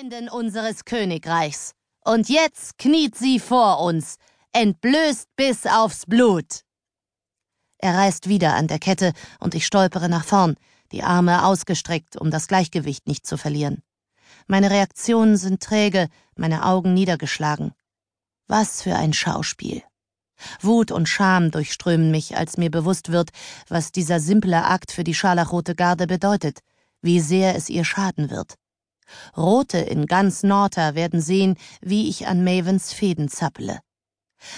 Feindin unseres Königreichs. Und jetzt kniet sie vor uns, entblößt bis aufs Blut. Er reißt wieder an der Kette und ich stolpere nach vorn, die Arme ausgestreckt, um das Gleichgewicht nicht zu verlieren. Meine Reaktionen sind träge, meine Augen niedergeschlagen. Was für ein Schauspiel. Wut und Scham durchströmen mich, als mir bewusst wird, was dieser simple Akt für die scharlachrote Garde bedeutet, wie sehr es ihr schaden wird. Rote in ganz Norta werden sehen, wie ich an Mavens Fäden zappele.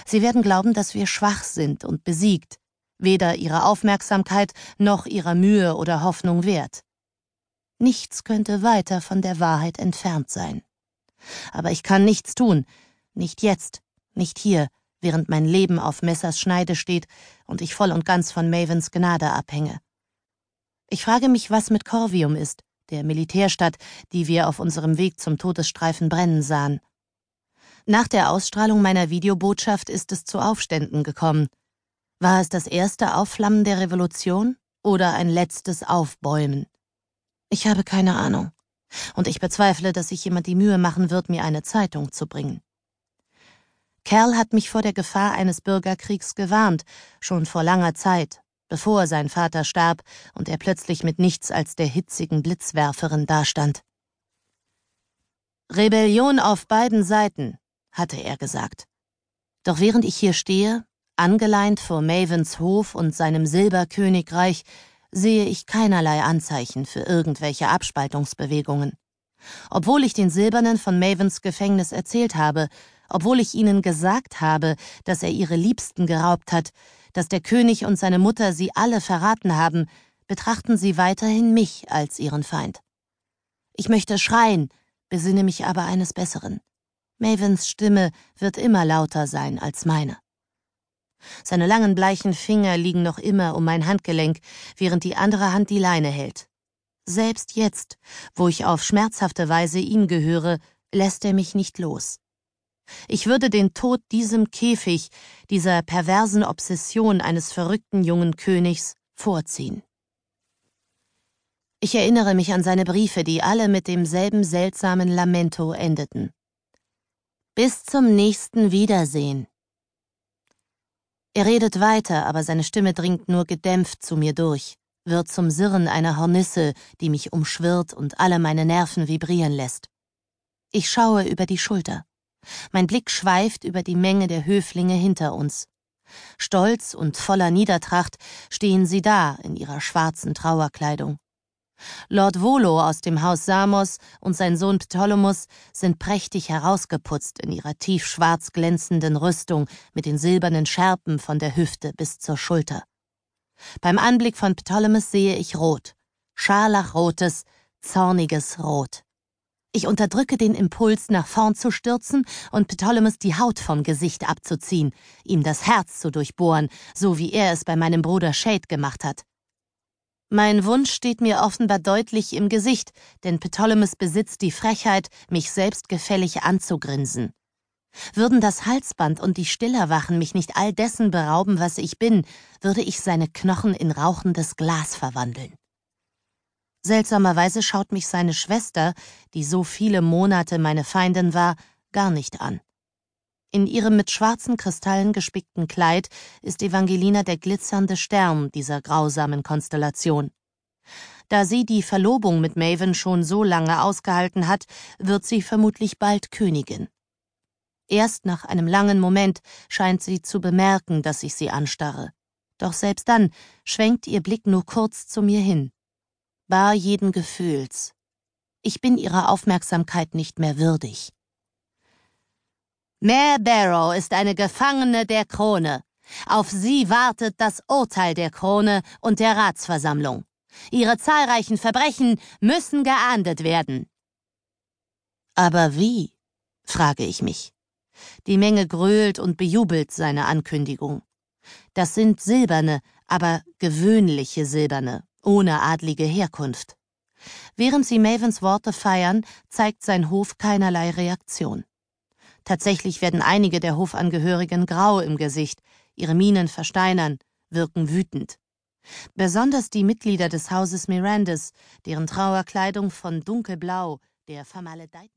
Sie werden glauben, dass wir schwach sind und besiegt, weder ihrer Aufmerksamkeit noch ihrer Mühe oder Hoffnung wert. Nichts könnte weiter von der Wahrheit entfernt sein. Aber ich kann nichts tun, nicht jetzt, nicht hier, während mein Leben auf Messers Schneide steht und ich voll und ganz von Mavens Gnade abhänge. Ich frage mich, was mit Corvium ist, der Militärstadt, die wir auf unserem Weg zum Todesstreifen brennen sahen. Nach der Ausstrahlung meiner Videobotschaft ist es zu Aufständen gekommen. War es das erste Aufflammen der Revolution oder ein letztes Aufbäumen? Ich habe keine Ahnung. Und ich bezweifle, dass sich jemand die Mühe machen wird, mir eine Zeitung zu bringen. Kerl hat mich vor der Gefahr eines Bürgerkriegs gewarnt, schon vor langer Zeit, bevor sein Vater starb und er plötzlich mit nichts als der hitzigen Blitzwerferin dastand. Rebellion auf beiden Seiten, hatte er gesagt. Doch während ich hier stehe, angeleint vor Mavens Hof und seinem Silberkönigreich, sehe ich keinerlei Anzeichen für irgendwelche Abspaltungsbewegungen. Obwohl ich den Silbernen von Mavens Gefängnis erzählt habe, obwohl ich ihnen gesagt habe, dass er ihre Liebsten geraubt hat, dass der König und seine Mutter sie alle verraten haben, betrachten sie weiterhin mich als ihren Feind. Ich möchte schreien, besinne mich aber eines Besseren. Mavens Stimme wird immer lauter sein als meine. Seine langen bleichen Finger liegen noch immer um mein Handgelenk, während die andere Hand die Leine hält. Selbst jetzt, wo ich auf schmerzhafte Weise ihm gehöre, lässt er mich nicht los. Ich würde den Tod diesem Käfig, dieser perversen Obsession eines verrückten jungen Königs, vorziehen. Ich erinnere mich an seine Briefe, die alle mit demselben seltsamen Lamento endeten. Bis zum nächsten Wiedersehen. Er redet weiter, aber seine Stimme dringt nur gedämpft zu mir durch, wird zum Sirren einer Hornisse, die mich umschwirrt und alle meine Nerven vibrieren lässt. Ich schaue über die Schulter. Mein Blick schweift über die Menge der Höflinge hinter uns. Stolz und voller Niedertracht stehen sie da in ihrer schwarzen Trauerkleidung. Lord Volo aus dem Haus Samos und sein Sohn Ptolemus sind prächtig herausgeputzt in ihrer tiefschwarz glänzenden Rüstung mit den silbernen Schärpen von der Hüfte bis zur Schulter. Beim Anblick von Ptolemus sehe ich rot, scharlachrotes, zorniges Rot. Ich unterdrücke den Impuls, nach vorn zu stürzen und Ptolemus die Haut vom Gesicht abzuziehen, ihm das Herz zu durchbohren, so wie er es bei meinem Bruder Shade gemacht hat. Mein Wunsch steht mir offenbar deutlich im Gesicht, denn Ptolemus besitzt die Frechheit, mich selbstgefällig anzugrinsen. Würden das Halsband und die Stillerwachen mich nicht all dessen berauben, was ich bin, würde ich seine Knochen in rauchendes Glas verwandeln. Seltsamerweise schaut mich seine Schwester, die so viele Monate meine Feindin war, gar nicht an. In ihrem mit schwarzen Kristallen gespickten Kleid ist Evangelina der glitzernde Stern dieser grausamen Konstellation. Da sie die Verlobung mit Maven schon so lange ausgehalten hat, wird sie vermutlich bald Königin. Erst nach einem langen Moment scheint sie zu bemerken, dass ich sie anstarre. Doch selbst dann schwenkt ihr Blick nur kurz zu mir hin bar jeden Gefühls. Ich bin ihrer Aufmerksamkeit nicht mehr würdig. Mare Barrow ist eine Gefangene der Krone. Auf sie wartet das Urteil der Krone und der Ratsversammlung. Ihre zahlreichen Verbrechen müssen geahndet werden. Aber wie? frage ich mich. Die Menge grölt und bejubelt seine Ankündigung. Das sind silberne, aber gewöhnliche silberne, ohne adlige Herkunft. Während sie Mavens Worte feiern, zeigt sein Hof keinerlei Reaktion. Tatsächlich werden einige der Hofangehörigen grau im Gesicht, ihre Mienen versteinern, wirken wütend. Besonders die Mitglieder des Hauses Mirandes, deren Trauerkleidung von dunkelblau, der vermaledeiten